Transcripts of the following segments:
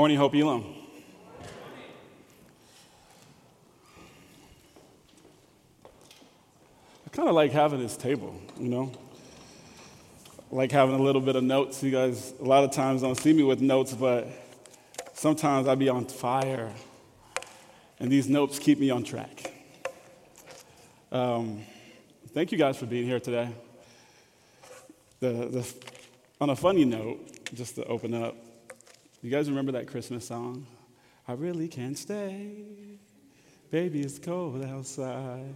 Morning, Hope Elam. I kind of like having this table, you know? I like having a little bit of notes. You guys, a lot of times, don't see me with notes, but sometimes I be on fire, and these notes keep me on track. Um, thank you guys for being here today. The, the, on a funny note, just to open up, you guys remember that Christmas song? I really can't stay. Baby, it's cold outside.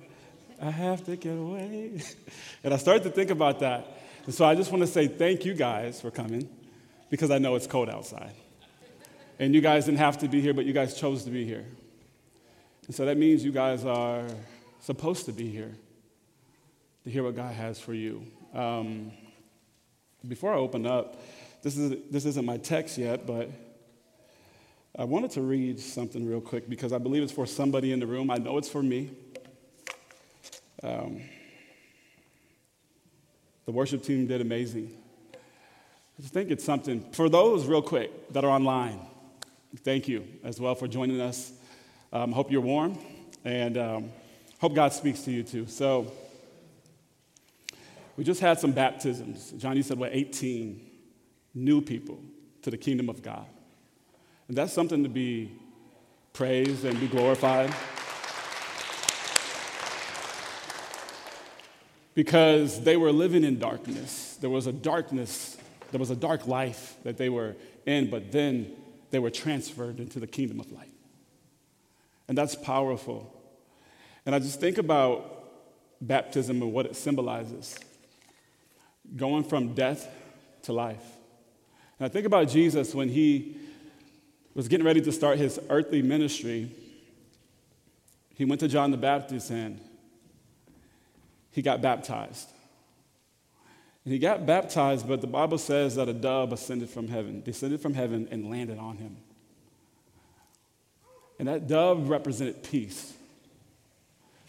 I have to get away. And I started to think about that. And so I just want to say thank you guys for coming because I know it's cold outside. And you guys didn't have to be here, but you guys chose to be here. And so that means you guys are supposed to be here to hear what God has for you. Um, before I open up, this, is, this isn't my text yet, but I wanted to read something real quick because I believe it's for somebody in the room. I know it's for me. Um, the worship team did amazing. I just think it's something for those, real quick, that are online. Thank you as well for joining us. Um, hope you're warm and um, hope God speaks to you too. So, we just had some baptisms. Johnny said, what, 18 new people to the kingdom of God. And that's something to be praised and be glorified. Because they were living in darkness. There was a darkness, there was a dark life that they were in, but then they were transferred into the kingdom of light. And that's powerful. And I just think about baptism and what it symbolizes going from death to life. I think about Jesus when he was getting ready to start his earthly ministry. He went to John the Baptist and he got baptized. And he got baptized, but the Bible says that a dove ascended from heaven, descended from heaven, and landed on him. And that dove represented peace.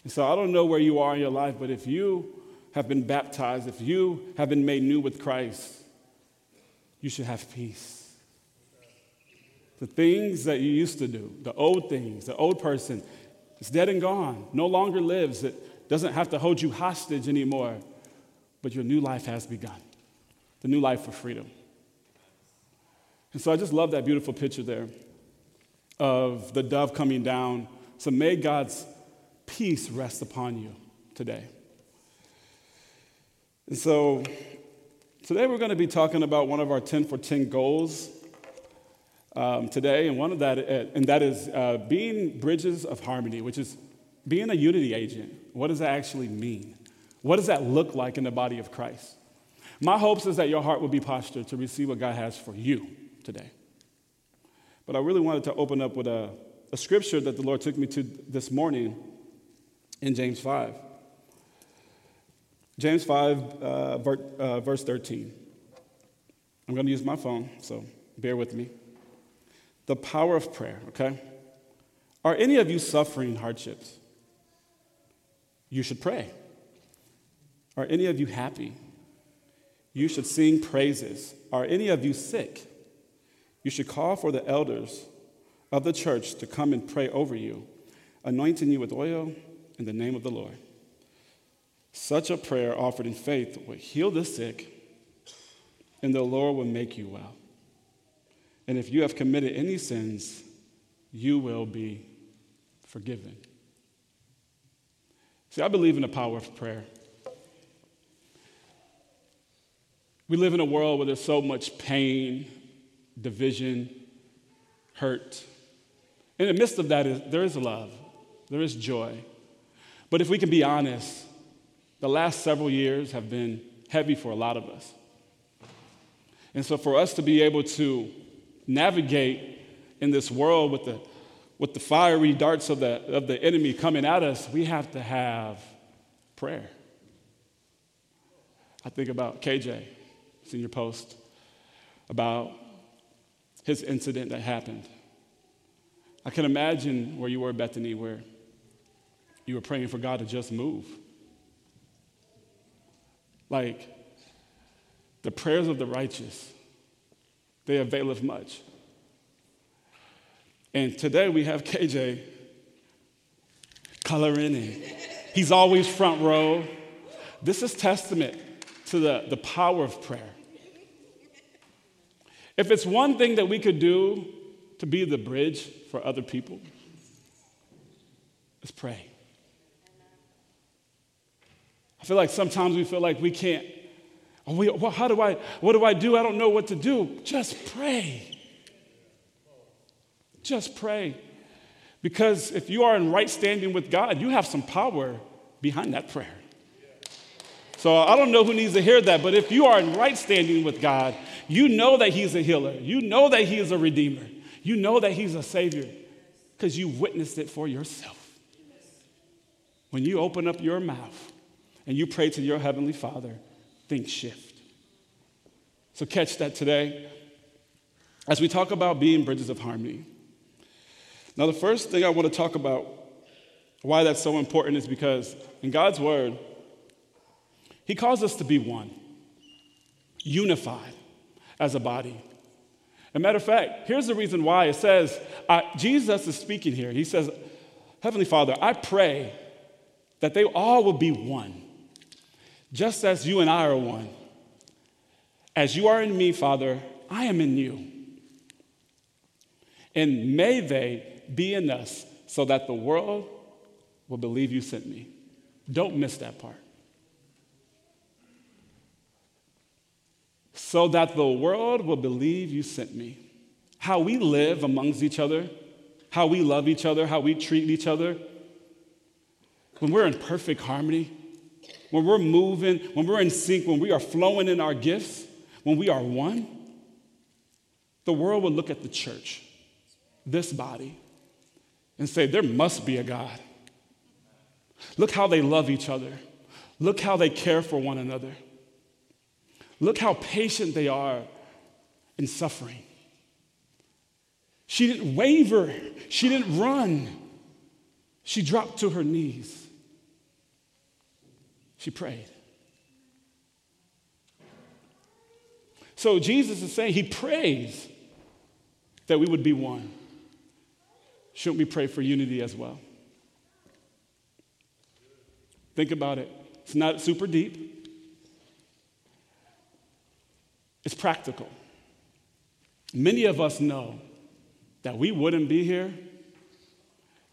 And so I don't know where you are in your life, but if you have been baptized, if you have been made new with Christ, you should have peace. The things that you used to do, the old things, the old person, is dead and gone, no longer lives. It doesn't have to hold you hostage anymore, but your new life has begun the new life for freedom. And so I just love that beautiful picture there of the dove coming down. So may God's peace rest upon you today. And so today we're going to be talking about one of our 10 for 10 goals um, today, and one of that, uh, and that is uh, being bridges of harmony, which is being a unity agent. What does that actually mean? What does that look like in the body of Christ? My hopes is that your heart will be postured to receive what God has for you today. But I really wanted to open up with a, a scripture that the Lord took me to this morning in James 5. James 5, uh, uh, verse 13. I'm going to use my phone, so bear with me. The power of prayer, okay? Are any of you suffering hardships? You should pray. Are any of you happy? You should sing praises. Are any of you sick? You should call for the elders of the church to come and pray over you, anointing you with oil in the name of the Lord. Such a prayer offered in faith will heal the sick, and the Lord will make you well. And if you have committed any sins, you will be forgiven. See, I believe in the power of prayer. We live in a world where there's so much pain, division, hurt, In the midst of that, is, there is love, there is joy. But if we can be honest, the last several years have been heavy for a lot of us. And so, for us to be able to navigate in this world with the, with the fiery darts of the, of the enemy coming at us, we have to have prayer. I think about KJ, senior post, about his incident that happened. I can imagine where you were, Bethany, where you were praying for God to just move. Like, the prayers of the righteous, they availeth much. And today we have KJ coloring in. He's always front row. This is testament to the, the power of prayer. If it's one thing that we could do to be the bridge for other people, it's pray. I feel like sometimes we feel like we can't. We, well, how do I, what do I do? I don't know what to do. Just pray. Just pray. Because if you are in right standing with God, you have some power behind that prayer. So I don't know who needs to hear that, but if you are in right standing with God, you know that He's a healer. You know that He is a redeemer. You know that He's a savior because you witnessed it for yourself. When you open up your mouth and you pray to your Heavenly Father, things shift. So catch that today as we talk about being bridges of harmony. Now, the first thing I want to talk about, why that's so important, is because in God's Word, He calls us to be one, unified as a body. As a matter of fact, here's the reason why it says, Jesus is speaking here. He says, Heavenly Father, I pray that they all will be one, just as you and I are one. As you are in me, Father, I am in you. And may they be in us so that the world will believe you sent me. Don't miss that part. So that the world will believe you sent me. How we live amongst each other, how we love each other, how we treat each other, when we're in perfect harmony, when we're moving, when we're in sync, when we are flowing in our gifts, when we are one, the world will look at the church, this body, and say, There must be a God. Look how they love each other. Look how they care for one another. Look how patient they are in suffering. She didn't waver, she didn't run. She dropped to her knees. She prayed. So Jesus is saying he prays that we would be one. Shouldn't we pray for unity as well? Think about it. It's not super deep, it's practical. Many of us know that we wouldn't be here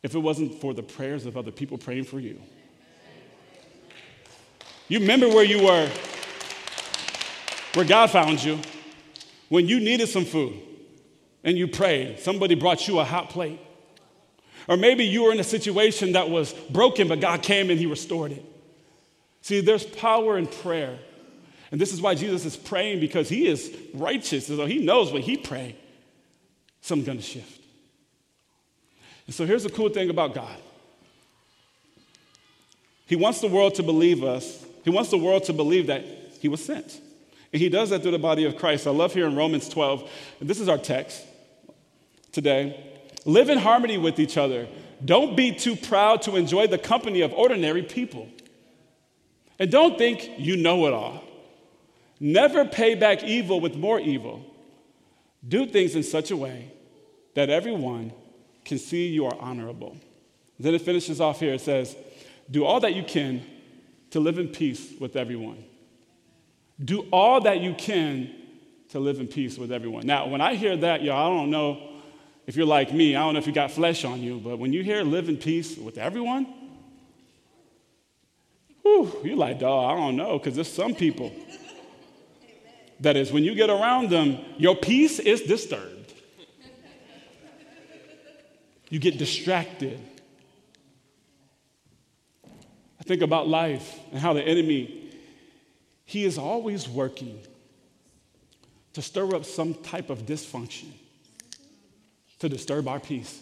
if it wasn't for the prayers of other people praying for you. You remember where you were, where God found you, when you needed some food and you prayed. Somebody brought you a hot plate. Or maybe you were in a situation that was broken, but God came and He restored it. See, there's power in prayer. And this is why Jesus is praying because He is righteous. So He knows when He prays, something's going to shift. And so here's the cool thing about God He wants the world to believe us he wants the world to believe that he was sent. And he does that through the body of Christ. I love here in Romans 12, and this is our text today. Live in harmony with each other. Don't be too proud to enjoy the company of ordinary people. And don't think you know it all. Never pay back evil with more evil. Do things in such a way that everyone can see you are honorable. Then it finishes off here. It says, Do all that you can to live in peace with everyone. Do all that you can to live in peace with everyone. Now, when I hear that, y'all, I don't know if you're like me, I don't know if you got flesh on you, but when you hear live in peace with everyone, whew, you're like, dog, I don't know, because there's some people. That is, when you get around them, your peace is disturbed. You get distracted. I think about life and how the enemy, he is always working to stir up some type of dysfunction to disturb our peace.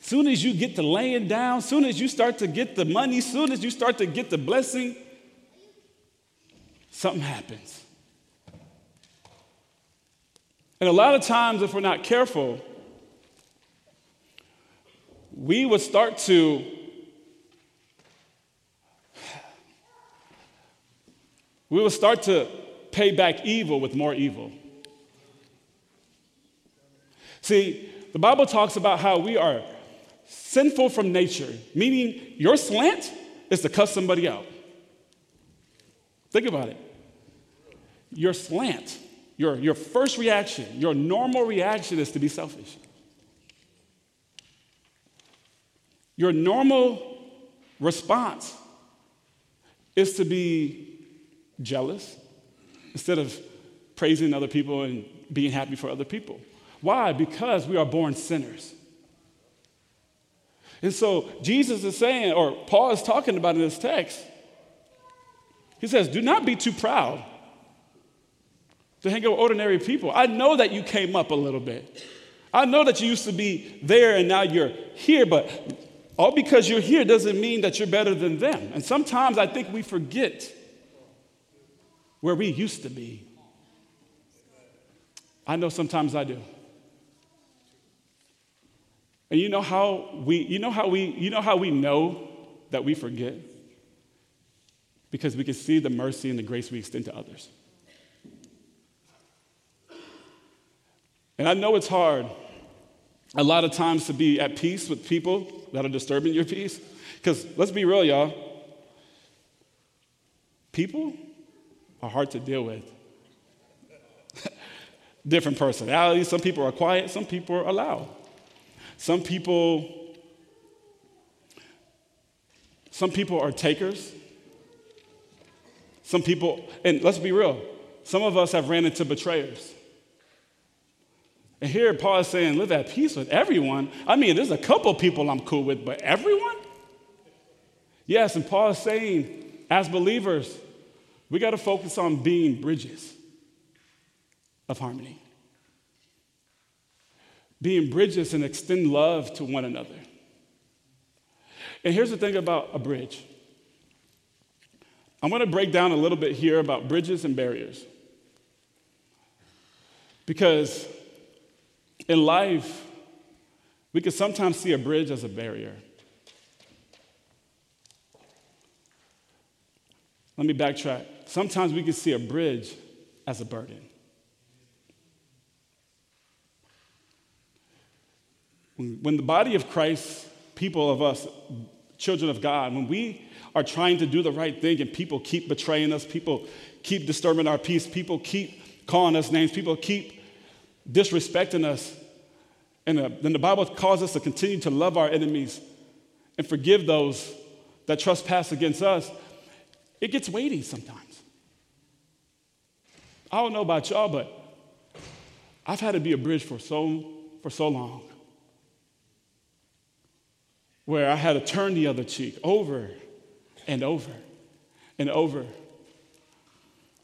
Soon as you get to laying down, soon as you start to get the money, soon as you start to get the blessing, something happens. And a lot of times, if we're not careful, we would start to we will start to pay back evil with more evil. See, the Bible talks about how we are sinful from nature, meaning your slant is to cuss somebody out. Think about it. Your slant, your, your first reaction, your normal reaction is to be selfish. Your normal response is to be jealous instead of praising other people and being happy for other people. Why? Because we are born sinners. And so Jesus is saying, or Paul is talking about in this text, he says, Do not be too proud to hang out with ordinary people. I know that you came up a little bit. I know that you used to be there and now you're here, but all because you're here doesn't mean that you're better than them. And sometimes I think we forget where we used to be. I know sometimes I do. And you know how we you know how we you know how we know that we forget? Because we can see the mercy and the grace we extend to others. And I know it's hard a lot of times to be at peace with people that are disturbing your peace. Because let's be real, y'all. People are hard to deal with. Different personalities. Some people are quiet, some people are loud. Some people, some people are takers. Some people, and let's be real, some of us have ran into betrayers. And here Paul is saying, live at peace with everyone. I mean, there's a couple people I'm cool with, but everyone? Yes, and Paul is saying, as believers, we got to focus on being bridges of harmony being bridges and extend love to one another. And here's the thing about a bridge I'm going to break down a little bit here about bridges and barriers. Because in life, we can sometimes see a bridge as a barrier. Let me backtrack. Sometimes we can see a bridge as a burden. When the body of Christ, people of us, children of God, when we are trying to do the right thing and people keep betraying us, people keep disturbing our peace, people keep calling us names, people keep disrespecting us, and uh, then the Bible calls us to continue to love our enemies and forgive those that trespass against us, it gets weighty sometimes. I don't know about y'all, but I've had to be a bridge for so, for so long where I had to turn the other cheek over and over and over.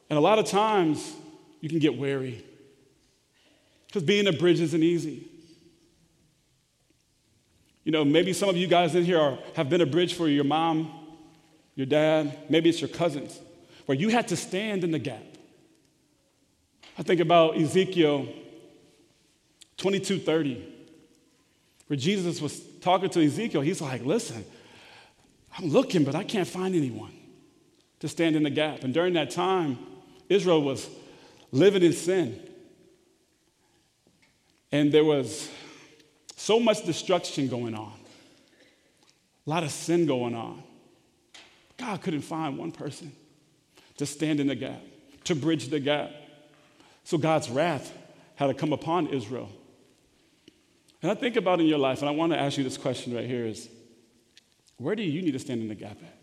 And a lot of times you can get weary because being a bridge isn't easy. You know, maybe some of you guys in here are, have been a bridge for your mom, your dad, maybe it's your cousins, where you had to stand in the gap. I think about Ezekiel 22:30 where Jesus was talking to Ezekiel, he's like, listen, I'm looking, but I can't find anyone to stand in the gap. And during that time, Israel was living in sin. And there was so much destruction going on, a lot of sin going on. God couldn't find one person to stand in the gap, to bridge the gap. So God's wrath had to come upon Israel. And I think about in your life, and I want to ask you this question right here is where do you need to stand in the gap at?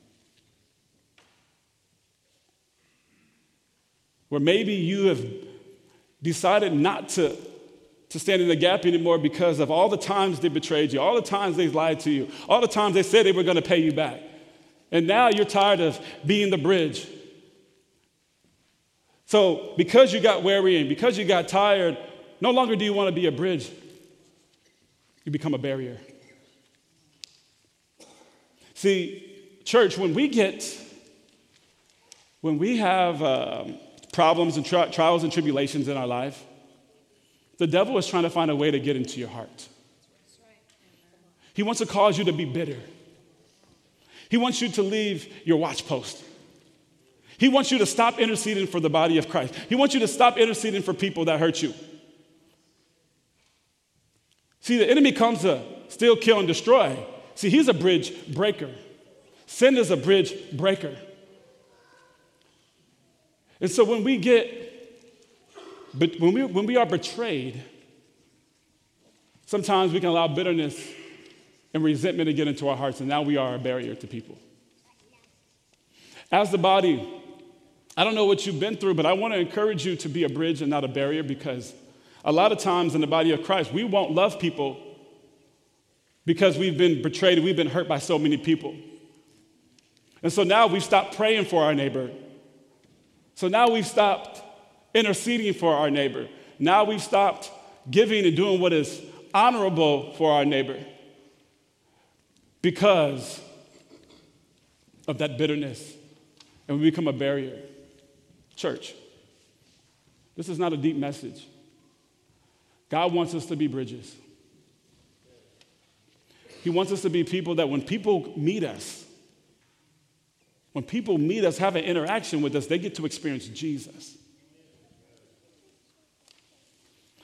Where maybe you have decided not to to stand in the gap anymore because of all the times they betrayed you, all the times they lied to you, all the times they said they were going to pay you back. And now you're tired of being the bridge. So, because you got weary and because you got tired, no longer do you want to be a bridge, you become a barrier. See, church, when we get, when we have um, problems and tri- trials and tribulations in our life, the devil is trying to find a way to get into your heart. He wants to cause you to be bitter. He wants you to leave your watch post. He wants you to stop interceding for the body of Christ. He wants you to stop interceding for people that hurt you. See, the enemy comes to steal, kill, and destroy. See, he's a bridge breaker. Sin is a bridge breaker. And so when we get, but when we, when we are betrayed, sometimes we can allow bitterness and resentment to get into our hearts, and now we are a barrier to people. As the body, I don't know what you've been through, but I want to encourage you to be a bridge and not a barrier because a lot of times in the body of Christ, we won't love people because we've been betrayed, we've been hurt by so many people. And so now we've stopped praying for our neighbor. So now we've stopped interceding for our neighbor. Now we've stopped giving and doing what is honorable for our neighbor because of that bitterness. And we become a barrier. Church, this is not a deep message. God wants us to be bridges. He wants us to be people that when people meet us, when people meet us, have an interaction with us, they get to experience Jesus.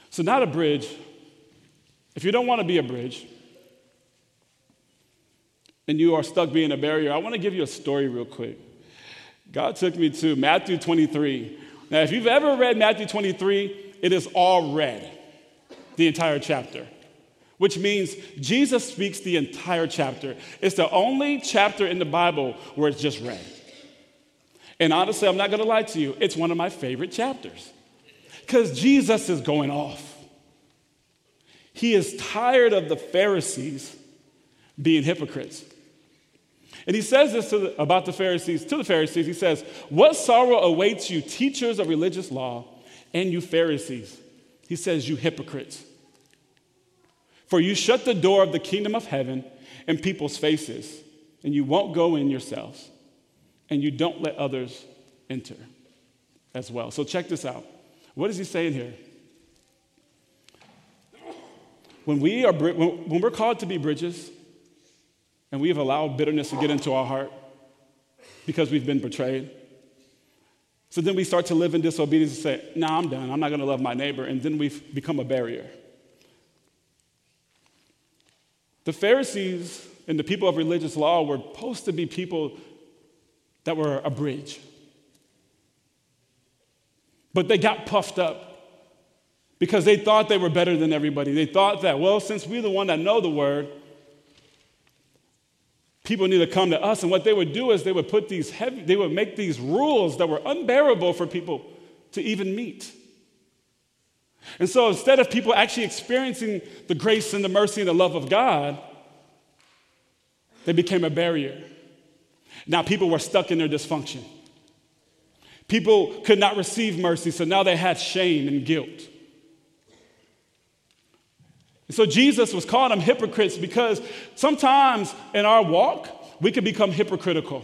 So, not a bridge. If you don't want to be a bridge and you are stuck being a barrier, I want to give you a story real quick. God took me to Matthew 23. Now, if you've ever read Matthew 23, it is all red, the entire chapter which means Jesus speaks the entire chapter. It's the only chapter in the Bible where it's just red. And honestly, I'm not gonna lie to you, it's one of my favorite chapters because Jesus is going off. He is tired of the Pharisees being hypocrites. And he says this the, about the Pharisees, to the Pharisees, he says, What sorrow awaits you, teachers of religious law, and you Pharisees? He says, You hypocrites. For you shut the door of the kingdom of heaven in people's faces, and you won't go in yourselves, and you don't let others enter as well. So check this out. What is he saying here? When, we are, when we're called to be bridges, and we have allowed bitterness to get into our heart because we've been betrayed, so then we start to live in disobedience and say, nah, I'm done. I'm not going to love my neighbor. And then we've become a barrier. The Pharisees and the people of religious law were supposed to be people that were a bridge. But they got puffed up because they thought they were better than everybody. They thought that, well, since we're the one that know the word, people need to come to us. And what they would do is they would put these heavy, they would make these rules that were unbearable for people to even meet. And so instead of people actually experiencing the grace and the mercy and the love of God, they became a barrier. Now people were stuck in their dysfunction. People could not receive mercy, so now they had shame and guilt. So Jesus was calling them hypocrites because sometimes in our walk, we can become hypocritical.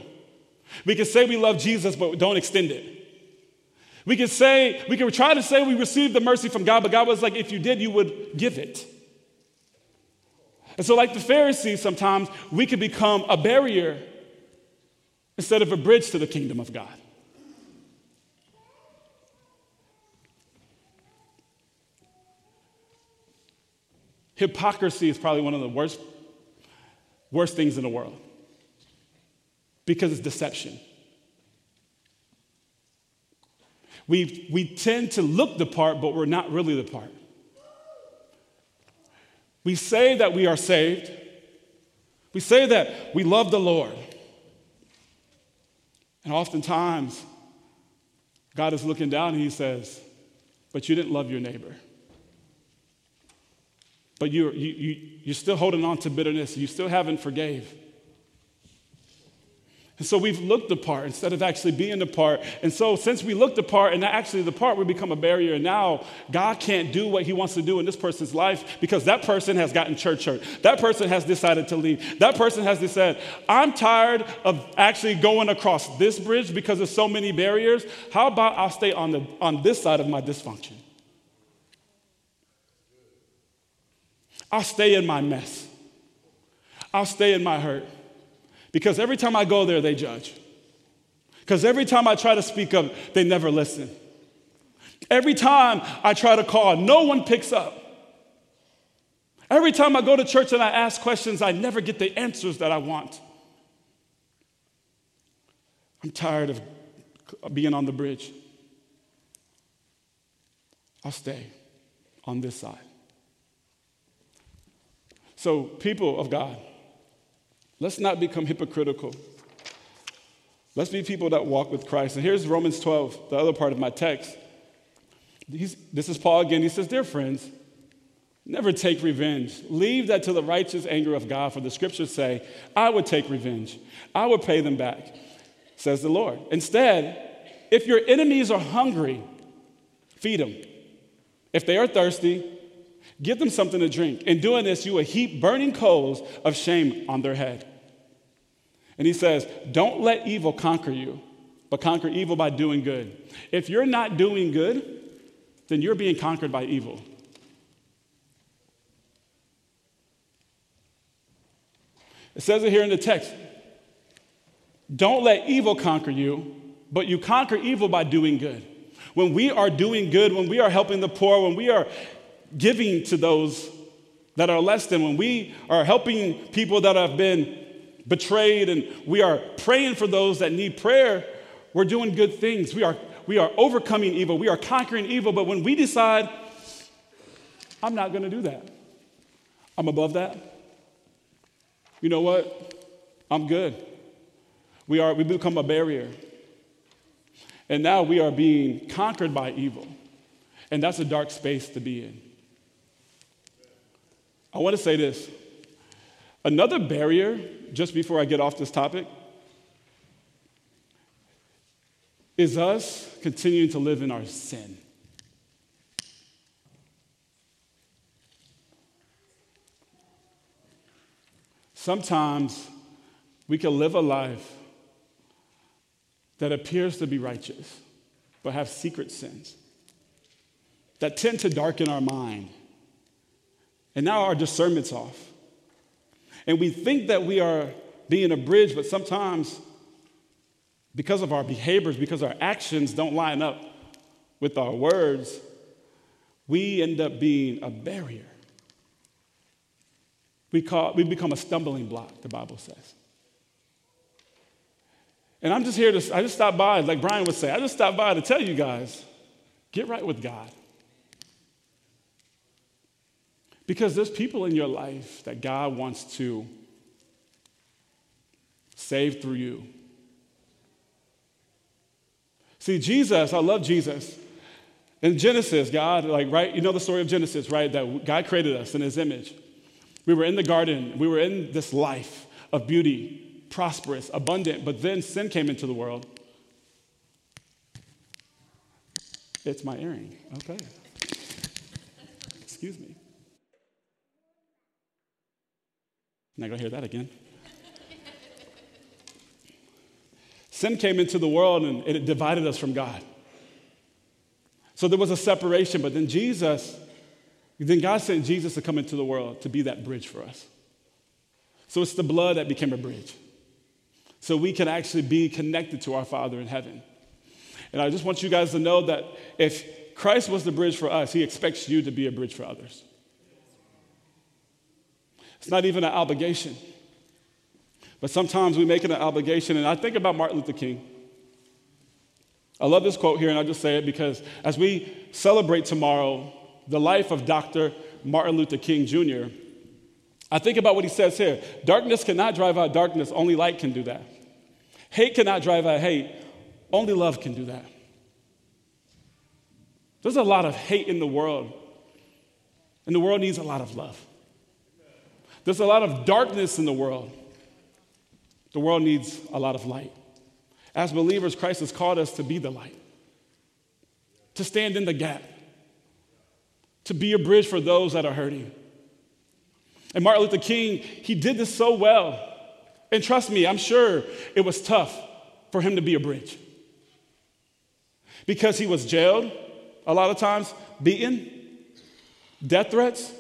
We can say we love Jesus, but don't extend it. We can say, we can try to say we received the mercy from God, but God was like, if you did, you would give it. And so, like the Pharisees, sometimes we can become a barrier instead of a bridge to the kingdom of God. Hypocrisy is probably one of the worst, worst things in the world because it's deception. We, we tend to look the part, but we're not really the part. We say that we are saved. We say that we love the Lord. And oftentimes, God is looking down and He says, But you didn't love your neighbor. But you're, you, you, you're still holding on to bitterness. You still haven't forgave. And so we've looked apart instead of actually being apart. And so since we looked apart and actually the part we become a barrier, and now God can't do what he wants to do in this person's life because that person has gotten church hurt. That person has decided to leave. That person has decided, I'm tired of actually going across this bridge because there's so many barriers. How about I'll stay on, the, on this side of my dysfunction? I'll stay in my mess. I'll stay in my hurt. Because every time I go there, they judge. Because every time I try to speak up, they never listen. Every time I try to call, no one picks up. Every time I go to church and I ask questions, I never get the answers that I want. I'm tired of being on the bridge. I'll stay on this side. So, people of God, let's not become hypocritical. Let's be people that walk with Christ. And here's Romans 12, the other part of my text. He's, this is Paul again. He says, Dear friends, never take revenge. Leave that to the righteous anger of God, for the scriptures say, I would take revenge, I would pay them back, says the Lord. Instead, if your enemies are hungry, feed them. If they are thirsty, Give them something to drink. In doing this, you will heap burning coals of shame on their head. And he says, Don't let evil conquer you, but conquer evil by doing good. If you're not doing good, then you're being conquered by evil. It says it here in the text Don't let evil conquer you, but you conquer evil by doing good. When we are doing good, when we are helping the poor, when we are giving to those that are less than, when we are helping people that have been betrayed and we are praying for those that need prayer, we're doing good things. We are, we are overcoming evil. We are conquering evil. But when we decide, I'm not going to do that, I'm above that, you know what? I'm good. We, are, we become a barrier. And now we are being conquered by evil. And that's a dark space to be in. I want to say this. Another barrier, just before I get off this topic, is us continuing to live in our sin. Sometimes we can live a life that appears to be righteous, but have secret sins that tend to darken our mind and now our discernment's off. And we think that we are being a bridge, but sometimes because of our behaviors, because our actions don't line up with our words, we end up being a barrier. We, call, we become a stumbling block, the Bible says. And I'm just here to, I just stopped by, like Brian would say, I just stopped by to tell you guys get right with God. Because there's people in your life that God wants to save through you. See, Jesus, I love Jesus. In Genesis, God, like, right, you know the story of Genesis, right? That God created us in his image. We were in the garden, we were in this life of beauty, prosperous, abundant, but then sin came into the world. It's my earring. Okay. Excuse me. Not gonna hear that again. Sin came into the world and it divided us from God. So there was a separation, but then Jesus, then God sent Jesus to come into the world to be that bridge for us. So it's the blood that became a bridge. So we can actually be connected to our Father in heaven. And I just want you guys to know that if Christ was the bridge for us, He expects you to be a bridge for others. It's not even an obligation. But sometimes we make it an obligation. And I think about Martin Luther King. I love this quote here, and I'll just say it because as we celebrate tomorrow the life of Dr. Martin Luther King Jr., I think about what he says here darkness cannot drive out darkness, only light can do that. Hate cannot drive out hate, only love can do that. There's a lot of hate in the world, and the world needs a lot of love. There's a lot of darkness in the world. The world needs a lot of light. As believers, Christ has called us to be the light, to stand in the gap, to be a bridge for those that are hurting. And Martin Luther King, he did this so well. And trust me, I'm sure it was tough for him to be a bridge. Because he was jailed a lot of times, beaten, death threats.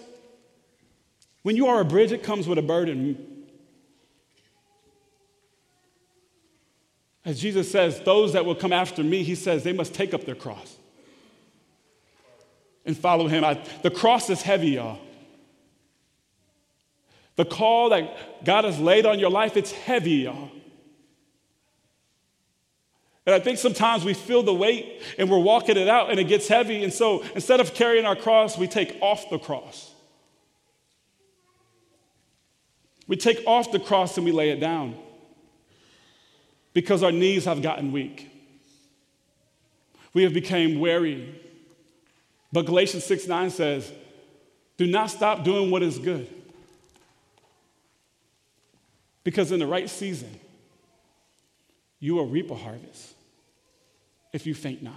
When you are a bridge, it comes with a burden. As Jesus says, those that will come after me, he says, they must take up their cross and follow him. I, the cross is heavy, y'all. The call that God has laid on your life, it's heavy, y'all. And I think sometimes we feel the weight and we're walking it out and it gets heavy. And so instead of carrying our cross, we take off the cross. We take off the cross and we lay it down because our knees have gotten weak. We have become weary. But Galatians 6 9 says, Do not stop doing what is good. Because in the right season, you will reap a harvest if you faint not.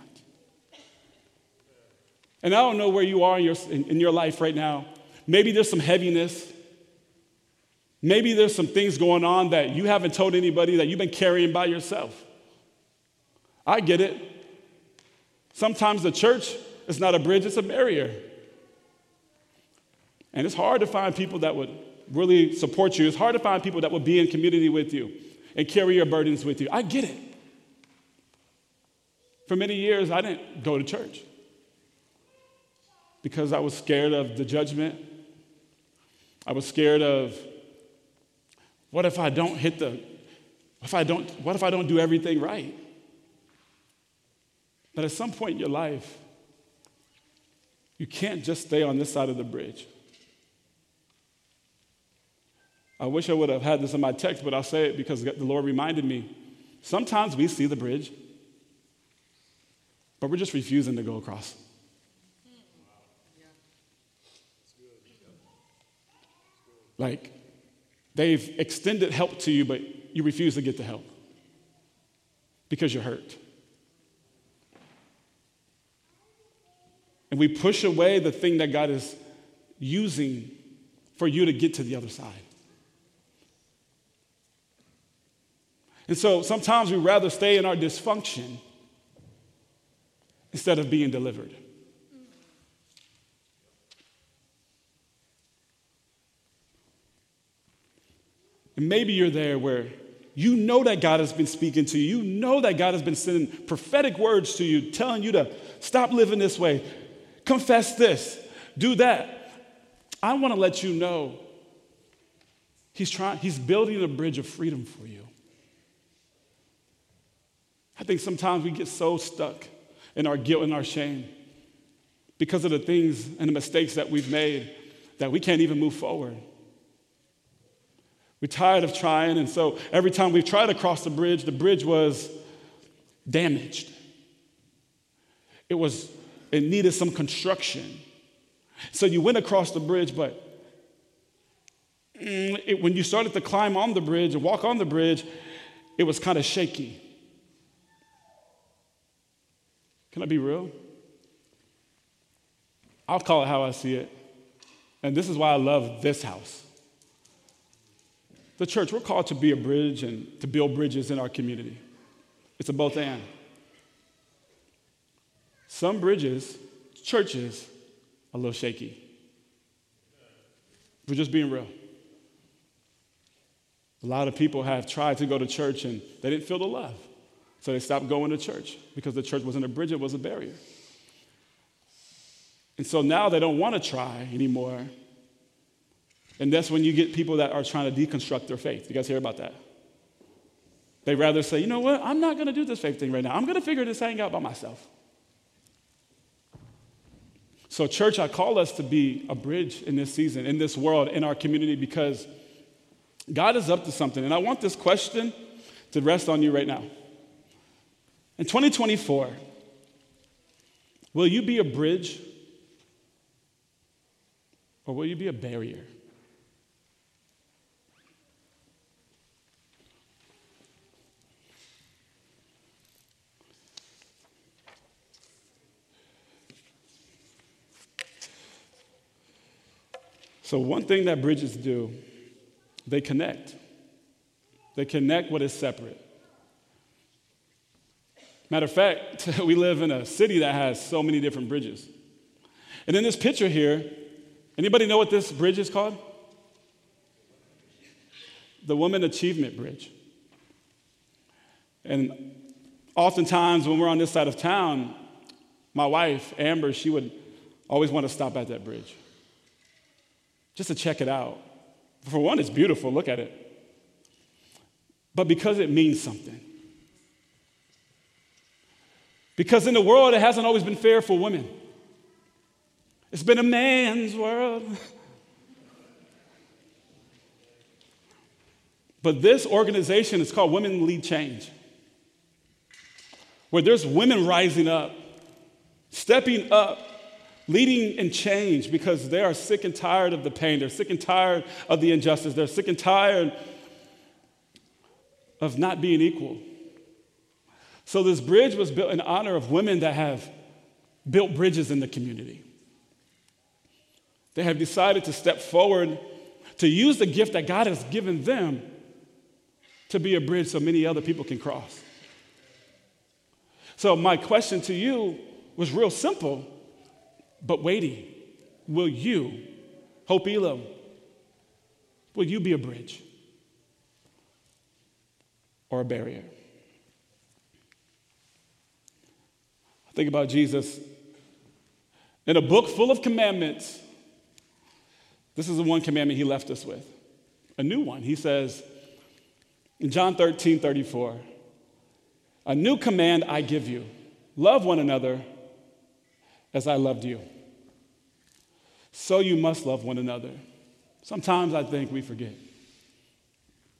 And I don't know where you are in your, in, in your life right now. Maybe there's some heaviness. Maybe there's some things going on that you haven't told anybody that you've been carrying by yourself. I get it. Sometimes the church is not a bridge, it's a barrier. And it's hard to find people that would really support you. It's hard to find people that would be in community with you and carry your burdens with you. I get it. For many years, I didn't go to church because I was scared of the judgment. I was scared of what if I don't hit the, if I don't, what if I don't do everything right? But at some point in your life, you can't just stay on this side of the bridge. I wish I would have had this in my text, but I'll say it because the Lord reminded me. Sometimes we see the bridge, but we're just refusing to go across. Like, They've extended help to you, but you refuse to get the help because you're hurt. And we push away the thing that God is using for you to get to the other side. And so sometimes we rather stay in our dysfunction instead of being delivered. And maybe you're there where you know that God has been speaking to you. You know that God has been sending prophetic words to you, telling you to stop living this way, confess this, do that. I want to let you know He's trying, He's building a bridge of freedom for you. I think sometimes we get so stuck in our guilt and our shame because of the things and the mistakes that we've made that we can't even move forward. We're tired of trying, and so every time we've tried to cross the bridge, the bridge was damaged. It was, it needed some construction. So you went across the bridge, but mm, it, when you started to climb on the bridge and walk on the bridge, it was kind of shaky. Can I be real? I'll call it how I see it. And this is why I love this house. The church, we're called to be a bridge and to build bridges in our community. It's a both and. Some bridges, churches, are a little shaky. We're just being real. A lot of people have tried to go to church and they didn't feel the love. So they stopped going to church because the church wasn't a bridge, it was a barrier. And so now they don't want to try anymore and that's when you get people that are trying to deconstruct their faith. You guys hear about that? They rather say, you know what, I'm not going to do this faith thing right now. I'm going to figure this thing out by myself. So, church, I call us to be a bridge in this season, in this world, in our community, because God is up to something. And I want this question to rest on you right now. In 2024, will you be a bridge or will you be a barrier? So, one thing that bridges do, they connect. They connect what is separate. Matter of fact, we live in a city that has so many different bridges. And in this picture here, anybody know what this bridge is called? The Woman Achievement Bridge. And oftentimes when we're on this side of town, my wife, Amber, she would always want to stop at that bridge just to check it out. For one, it's beautiful, look at it. But because it means something. Because in the world, it hasn't always been fair for women. It's been a man's world. But this organization is called Women Lead Change, where there's women rising up, stepping up, leading in change because they are sick and tired of the pain. They're sick and tired of the injustice. They're sick and tired of not being equal. So, this bridge was built in honor of women that have built bridges in the community. They have decided to step forward to use the gift that God has given them to be a bridge so many other people can cross. So, my question to you was real simple, but weighty. Will you, Hope Elam, will you be a bridge or a barrier? Think about Jesus. In a book full of commandments, this is the one commandment he left us with. A new one. He says in John 13, 34, a new command I give you love one another as I loved you. So you must love one another. Sometimes I think we forget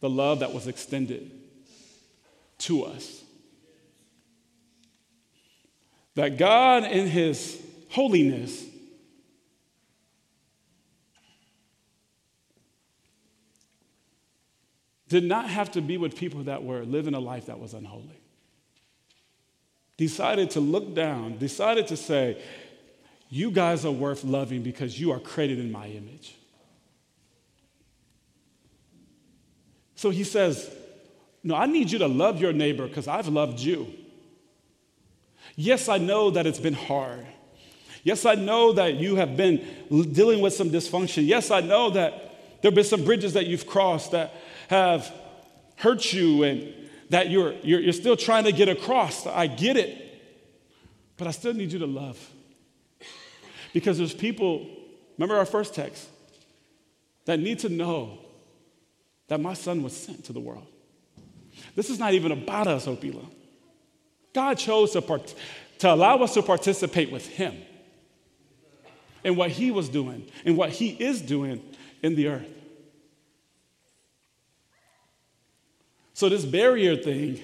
the love that was extended to us that God, in His holiness, did not have to be with people that were living a life that was unholy. Decided to look down, decided to say, You guys are worth loving because you are created in my image. So he says, No, I need you to love your neighbor because I've loved you. Yes, I know that it's been hard. Yes, I know that you have been dealing with some dysfunction. Yes, I know that there have been some bridges that you've crossed that have hurt you and that you're, you're, you're still trying to get across. I get it. But I still need you to love. Because there's people, remember our first text, that need to know that my son was sent to the world. This is not even about us, Opila. God chose to, part- to allow us to participate with Him in what He was doing and what He is doing in the earth. So, this barrier thing,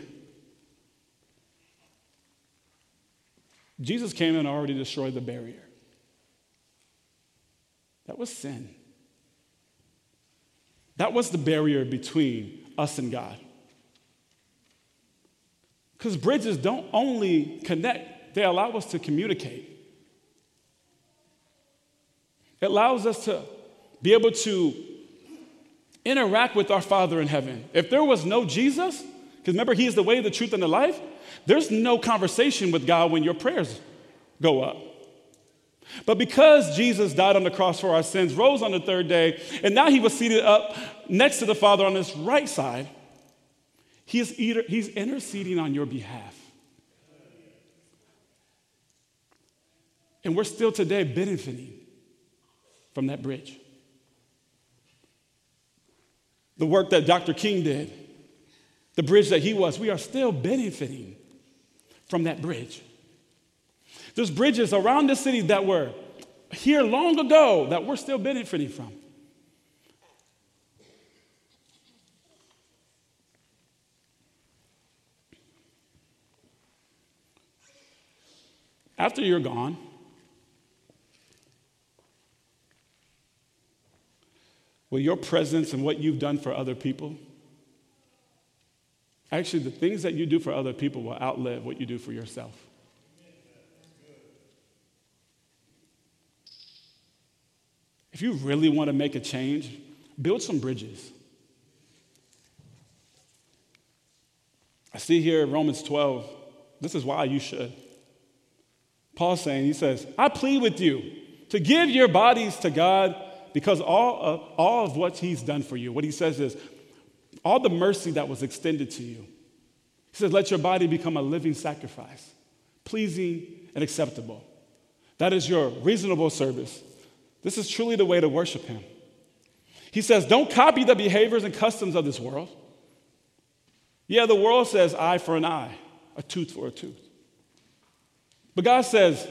Jesus came and already destroyed the barrier. Was sin. That was the barrier between us and God. Because bridges don't only connect, they allow us to communicate. It allows us to be able to interact with our Father in heaven. If there was no Jesus, because remember, He is the way, the truth, and the life, there's no conversation with God when your prayers go up. But because Jesus died on the cross for our sins, rose on the third day, and now He was seated up next to the Father on His right side, he is he's interceding on your behalf. And we're still today benefiting from that bridge. The work that Dr. King did, the bridge that he was, we are still benefiting from that bridge. There's bridges around the city that were here long ago that we're still benefiting from. After you're gone, will your presence and what you've done for other people, actually, the things that you do for other people will outlive what you do for yourself. If you really want to make a change, build some bridges. I see here in Romans 12, this is why you should. Paul's saying, he says, I plead with you to give your bodies to God because all of, all of what he's done for you, what he says is, all the mercy that was extended to you. He says, let your body become a living sacrifice, pleasing and acceptable. That is your reasonable service. This is truly the way to worship him. He says, don't copy the behaviors and customs of this world. Yeah, the world says eye for an eye, a tooth for a tooth. But God says,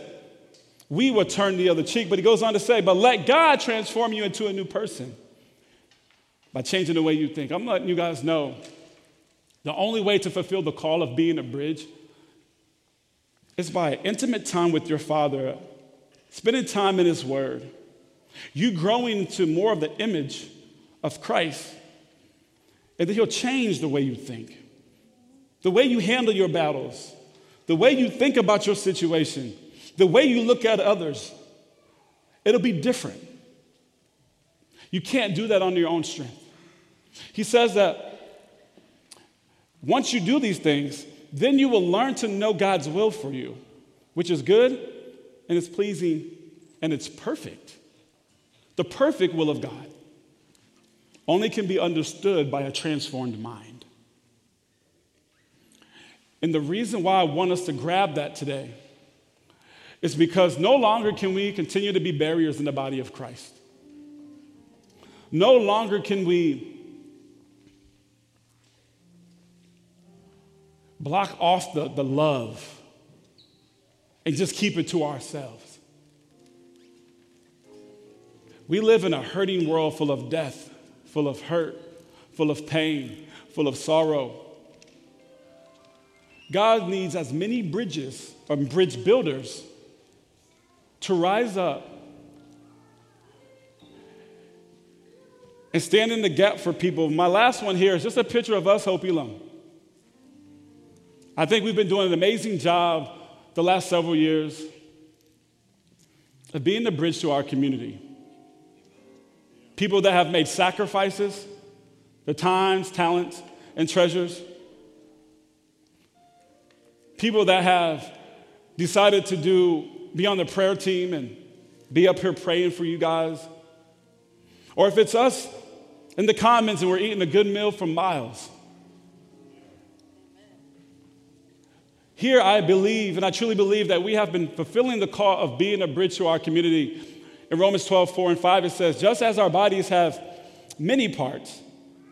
we will turn the other cheek. But he goes on to say, but let God transform you into a new person by changing the way you think. I'm letting you guys know the only way to fulfill the call of being a bridge is by intimate time with your Father, spending time in His Word, you growing into more of the image of Christ, and then He'll change the way you think, the way you handle your battles, the way you think about your situation, the way you look at others. It'll be different. You can't do that on your own strength. He says that once you do these things, then you will learn to know God's will for you, which is good and it's pleasing and it's perfect. The perfect will of God only can be understood by a transformed mind. And the reason why I want us to grab that today is because no longer can we continue to be barriers in the body of Christ. No longer can we block off the, the love and just keep it to ourselves. We live in a hurting world full of death, full of hurt, full of pain, full of sorrow. God needs as many bridges or bridge builders to rise up and stand in the gap for people. My last one here is just a picture of us, Hope Elam. I think we've been doing an amazing job the last several years of being the bridge to our community. People that have made sacrifices, their times, talents, and treasures. People that have decided to do be on the prayer team and be up here praying for you guys. Or if it's us in the comments and we're eating a good meal from Miles. Here, I believe, and I truly believe that we have been fulfilling the call of being a bridge to our community. In Romans 12, 4 and 5, it says, Just as our bodies have many parts,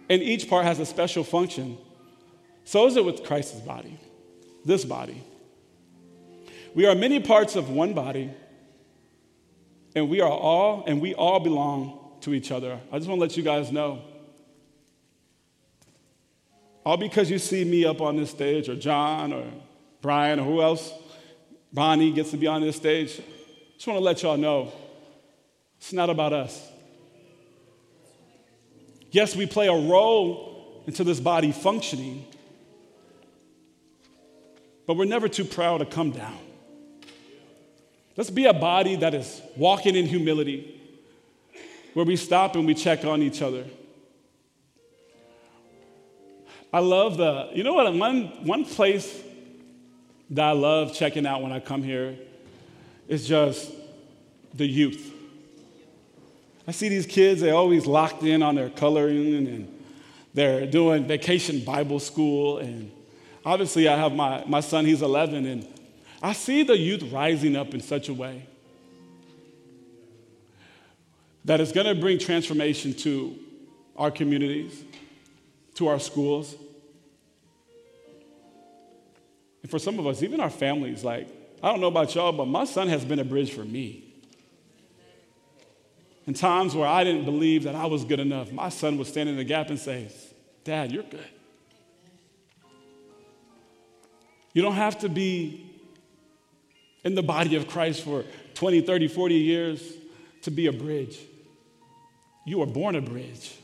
and each part has a special function, so is it with Christ's body, this body. We are many parts of one body, and we are all, and we all belong to each other. I just want to let you guys know. All because you see me up on this stage, or John, or Brian, or who else, Bonnie gets to be on this stage. Just want to let y'all know it's not about us. Yes, we play a role into this body functioning, but we're never too proud to come down. Let's be a body that is walking in humility, where we stop and we check on each other. I love the, you know what, one, one place that I love checking out when I come here is just the youth. I see these kids, they're always locked in on their coloring and they're doing vacation Bible school. And obviously, I have my, my son, he's 11, and I see the youth rising up in such a way that is going to bring transformation to our communities, to our schools. And for some of us, even our families, like, I don't know about y'all, but my son has been a bridge for me. In times where I didn't believe that I was good enough, my son would stand in the gap and say, Dad, you're good. You don't have to be in the body of Christ for 20, 30, 40 years to be a bridge. You were born a bridge.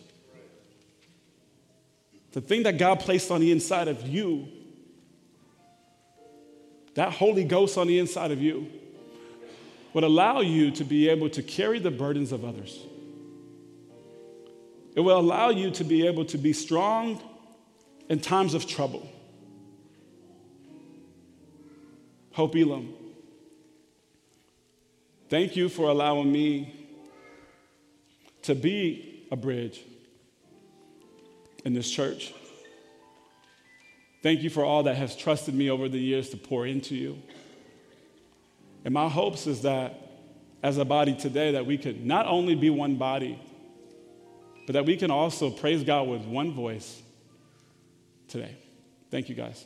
The thing that God placed on the inside of you that Holy Ghost on the inside of you would allow you to be able to carry the burdens of others. It will allow you to be able to be strong in times of trouble. Hope Elam. Thank you for allowing me to be a bridge in this church. Thank you for all that has trusted me over the years to pour into you. And my hopes is that as a body today that we could not only be one body, but that we can also praise God with one voice today. Thank you guys.